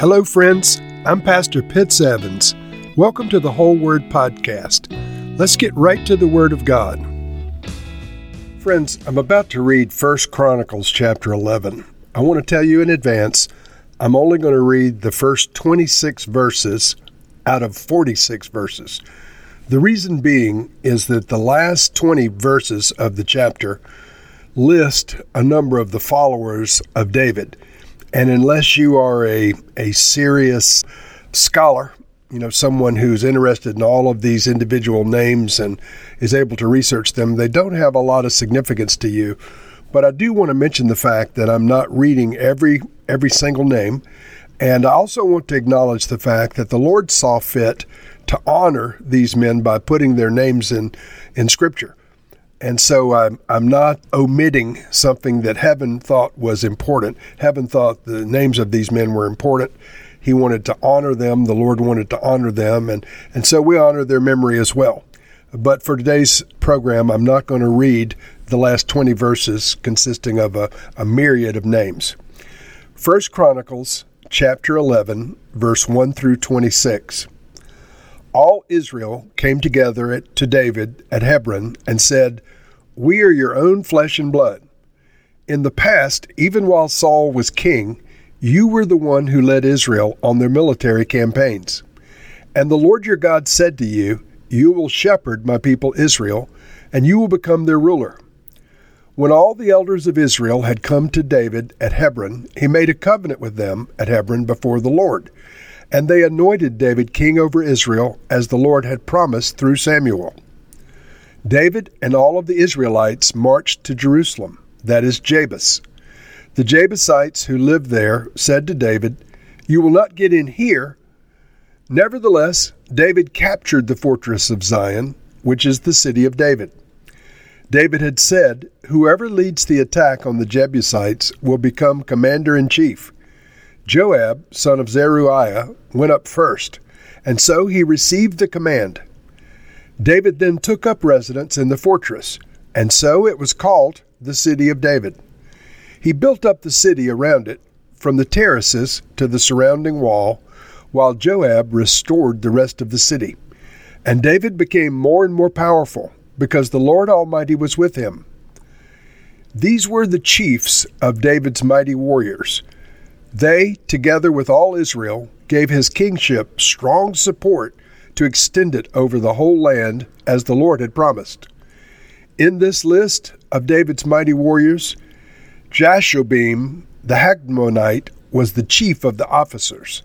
Hello, friends. I'm Pastor Pitts Evans. Welcome to the Whole Word Podcast. Let's get right to the Word of God. Friends, I'm about to read 1 Chronicles chapter 11. I want to tell you in advance, I'm only going to read the first 26 verses out of 46 verses. The reason being is that the last 20 verses of the chapter list a number of the followers of David. And unless you are a, a serious scholar, you know, someone who's interested in all of these individual names and is able to research them, they don't have a lot of significance to you. But I do want to mention the fact that I'm not reading every every single name. And I also want to acknowledge the fact that the Lord saw fit to honor these men by putting their names in, in Scripture. And so I'm, I'm not omitting something that heaven thought was important. Heaven thought the names of these men were important. He wanted to honor them. The Lord wanted to honor them. And, and so we honor their memory as well. But for today's program, I'm not going to read the last 20 verses consisting of a, a myriad of names. First Chronicles chapter 11, verse 1 through 26 all Israel came together to David at Hebron and said, We are your own flesh and blood. In the past, even while Saul was king, you were the one who led Israel on their military campaigns. And the Lord your God said to you, You will shepherd my people Israel, and you will become their ruler. When all the elders of Israel had come to David at Hebron, he made a covenant with them at Hebron before the Lord and they anointed David king over Israel, as the Lord had promised through Samuel. David and all of the Israelites marched to Jerusalem, that is Jebus. The Jebusites who lived there said to David, You will not get in here. Nevertheless, David captured the fortress of Zion, which is the city of David. David had said, Whoever leads the attack on the Jebusites will become commander in chief. Joab, son of Zeruiah, went up first, and so he received the command. David then took up residence in the fortress, and so it was called the City of David. He built up the city around it, from the terraces to the surrounding wall, while Joab restored the rest of the city. And David became more and more powerful, because the Lord Almighty was with him. These were the chiefs of David's mighty warriors they, together with all Israel, gave his kingship strong support to extend it over the whole land as the Lord had promised. In this list of David's mighty warriors, Jashobeam the Hakmonite was the chief of the officers.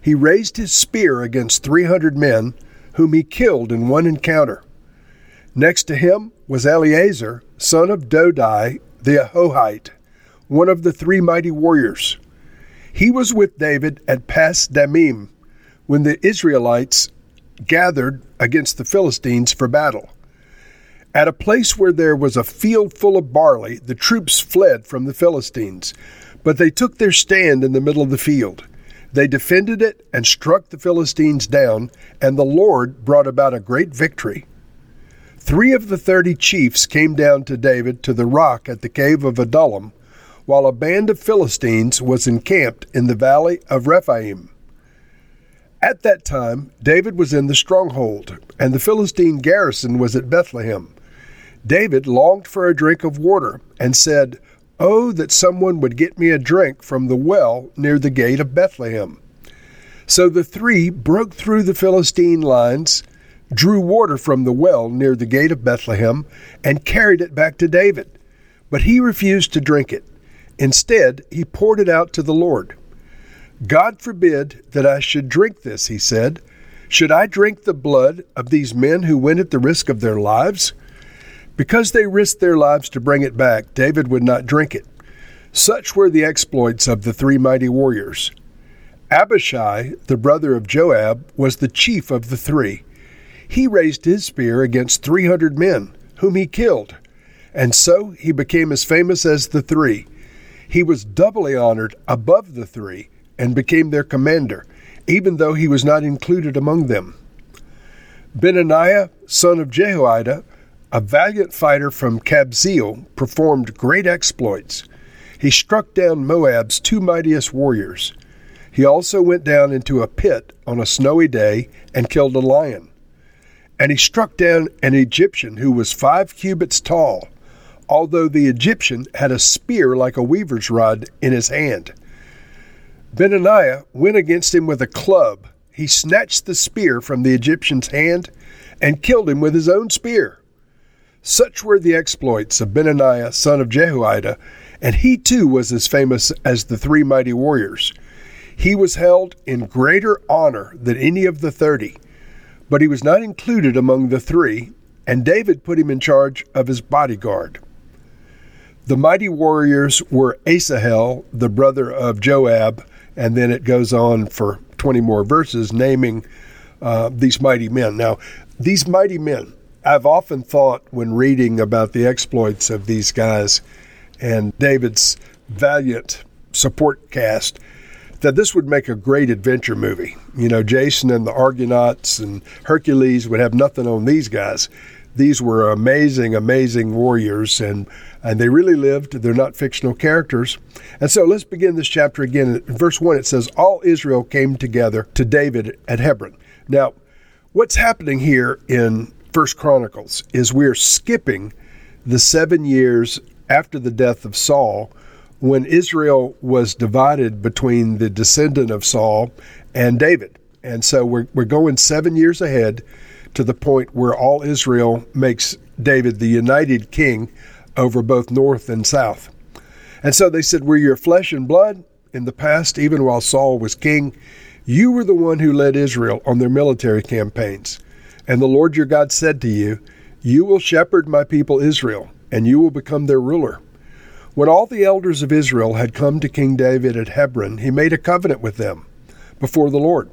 He raised his spear against 300 men, whom he killed in one encounter. Next to him was Eleazar, son of Dodai the Ahohite, one of the three mighty warriors. He was with David at Pas Dammim when the Israelites gathered against the Philistines for battle. At a place where there was a field full of barley, the troops fled from the Philistines, but they took their stand in the middle of the field. They defended it and struck the Philistines down, and the Lord brought about a great victory. Three of the thirty chiefs came down to David to the rock at the cave of Adullam while a band of Philistines was encamped in the valley of Rephaim. At that time, David was in the stronghold, and the Philistine garrison was at Bethlehem. David longed for a drink of water and said, Oh, that someone would get me a drink from the well near the gate of Bethlehem. So the three broke through the Philistine lines, drew water from the well near the gate of Bethlehem, and carried it back to David. But he refused to drink it. Instead, he poured it out to the Lord. God forbid that I should drink this, he said. Should I drink the blood of these men who went at the risk of their lives? Because they risked their lives to bring it back, David would not drink it. Such were the exploits of the three mighty warriors. Abishai, the brother of Joab, was the chief of the three. He raised his spear against three hundred men, whom he killed, and so he became as famous as the three. He was doubly honored above the three and became their commander, even though he was not included among them. Benaiah, son of Jehoiada, a valiant fighter from Kabzeel, performed great exploits. He struck down Moab's two mightiest warriors. He also went down into a pit on a snowy day and killed a lion. And he struck down an Egyptian who was five cubits tall, although the Egyptian had a spear like a weaver's rod in his hand. Benaiah went against him with a club. He snatched the spear from the Egyptian's hand and killed him with his own spear. Such were the exploits of Benaiah, son of Jehoiada, and he too was as famous as the three mighty warriors. He was held in greater honor than any of the thirty, but he was not included among the three, and David put him in charge of his bodyguard. The mighty warriors were Asahel, the brother of Joab, and then it goes on for 20 more verses naming uh, these mighty men. Now, these mighty men, I've often thought when reading about the exploits of these guys and David's valiant support cast, that this would make a great adventure movie. You know, Jason and the Argonauts and Hercules would have nothing on these guys. These were amazing, amazing warriors, and and they really lived. They're not fictional characters. And so let's begin this chapter again. In verse 1, it says, All Israel came together to David at Hebron. Now, what's happening here in First Chronicles is we're skipping the seven years after the death of Saul when Israel was divided between the descendant of Saul and David. And so we're, we're going seven years ahead to the point where all Israel makes David the united king over both north and south. And so they said, We're your flesh and blood. In the past, even while Saul was king, you were the one who led Israel on their military campaigns. And the Lord your God said to you, You will shepherd my people Israel, and you will become their ruler. When all the elders of Israel had come to King David at Hebron, he made a covenant with them before the Lord.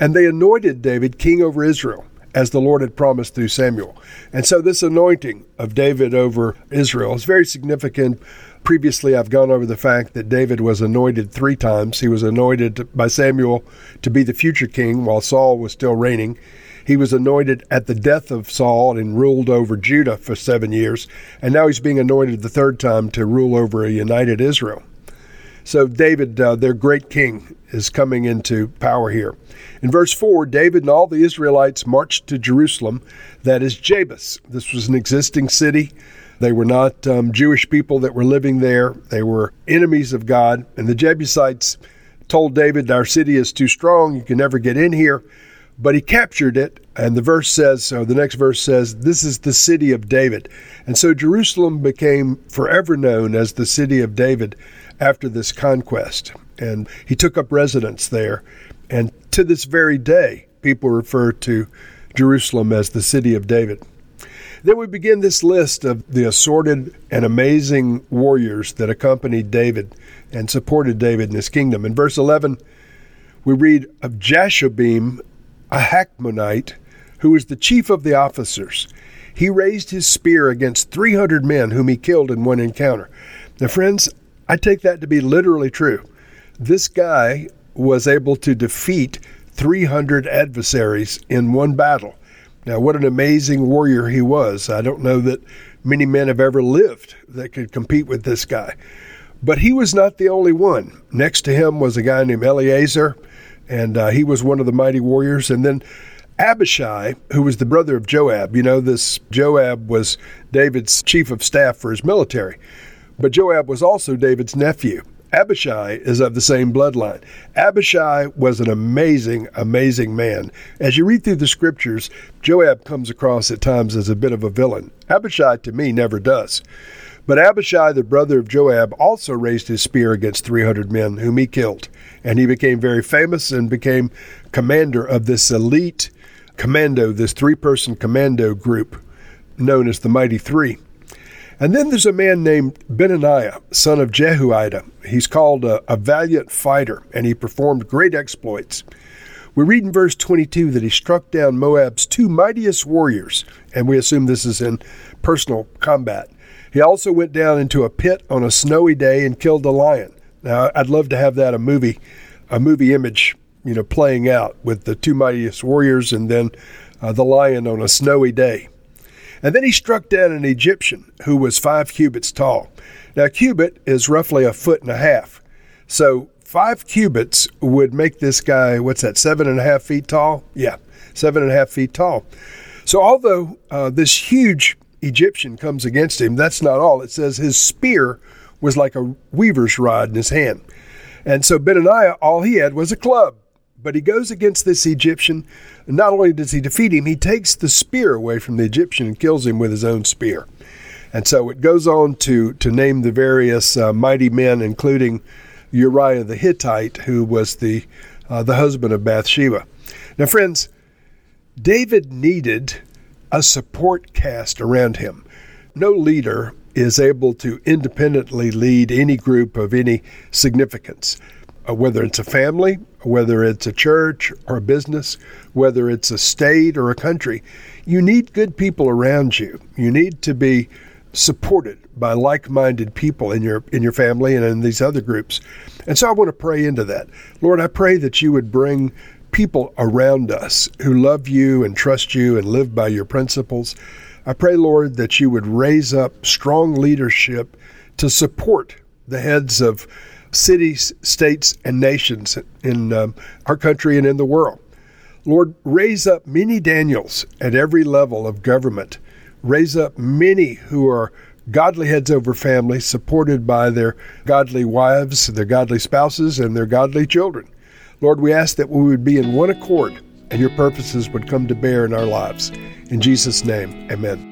And they anointed David king over Israel as the Lord had promised through Samuel. And so this anointing of David over Israel is very significant. Previously, I've gone over the fact that David was anointed three times. He was anointed by Samuel to be the future king while Saul was still reigning. He was anointed at the death of Saul and ruled over Judah for seven years. And now he's being anointed the third time to rule over a united Israel. So, David, uh, their great king, is coming into power here. In verse 4, David and all the Israelites marched to Jerusalem, that is Jebus. This was an existing city. They were not um, Jewish people that were living there, they were enemies of God. And the Jebusites told David, Our city is too strong, you can never get in here. But he captured it, and the verse says, so the next verse says, This is the city of David. And so Jerusalem became forever known as the city of David after this conquest. And he took up residence there. And to this very day, people refer to Jerusalem as the city of David. Then we begin this list of the assorted and amazing warriors that accompanied David and supported David in his kingdom. In verse 11, we read of Jashobeam, a Hakmonite, who was the chief of the officers. He raised his spear against 300 men whom he killed in one encounter. Now, friends, I take that to be literally true. This guy was able to defeat 300 adversaries in one battle. Now, what an amazing warrior he was. I don't know that many men have ever lived that could compete with this guy. But he was not the only one. Next to him was a guy named Eleazar, and uh, he was one of the mighty warriors. And then Abishai, who was the brother of Joab, you know, this Joab was David's chief of staff for his military. But Joab was also David's nephew. Abishai is of the same bloodline. Abishai was an amazing, amazing man. As you read through the scriptures, Joab comes across at times as a bit of a villain. Abishai, to me, never does. But Abishai, the brother of Joab, also raised his spear against 300 men, whom he killed. And he became very famous and became commander of this elite commando, this three person commando group known as the Mighty Three. And then there's a man named Benaiah, son of Jehoiada. He's called a, a valiant fighter, and he performed great exploits. We read in verse 22 that he struck down Moab's two mightiest warriors, and we assume this is in personal combat. He also went down into a pit on a snowy day and killed a lion. Now, I'd love to have that a movie, a movie image, you know, playing out with the two mightiest warriors and then uh, the lion on a snowy day. And then he struck down an Egyptian who was five cubits tall. Now, a cubit is roughly a foot and a half. So five cubits would make this guy, what's that, seven and a half feet tall? Yeah, seven and a half feet tall. So, although uh, this huge Egyptian comes against him, that's not all. It says his spear was like a weaver's rod in his hand. And so Benaiah, all he had was a club. But he goes against this Egyptian. And not only does he defeat him, he takes the spear away from the Egyptian and kills him with his own spear. And so it goes on to, to name the various uh, mighty men, including Uriah the Hittite, who was the, uh, the husband of Bathsheba. Now, friends, David needed a support cast around him. No leader is able to independently lead any group of any significance, Uh, whether it's a family, whether it's a church or a business, whether it's a state or a country. You need good people around you. You need to be supported by like-minded people in your in your family and in these other groups. And so I want to pray into that. Lord, I pray that you would bring people around us who love you and trust you and live by your principles. I pray, Lord, that you would raise up strong leadership to support the heads of cities, states, and nations in um, our country and in the world. Lord, raise up many Daniels at every level of government. Raise up many who are godly heads over families, supported by their godly wives, their godly spouses, and their godly children. Lord, we ask that we would be in one accord and your purposes would come to bear in our lives. In Jesus' name, amen.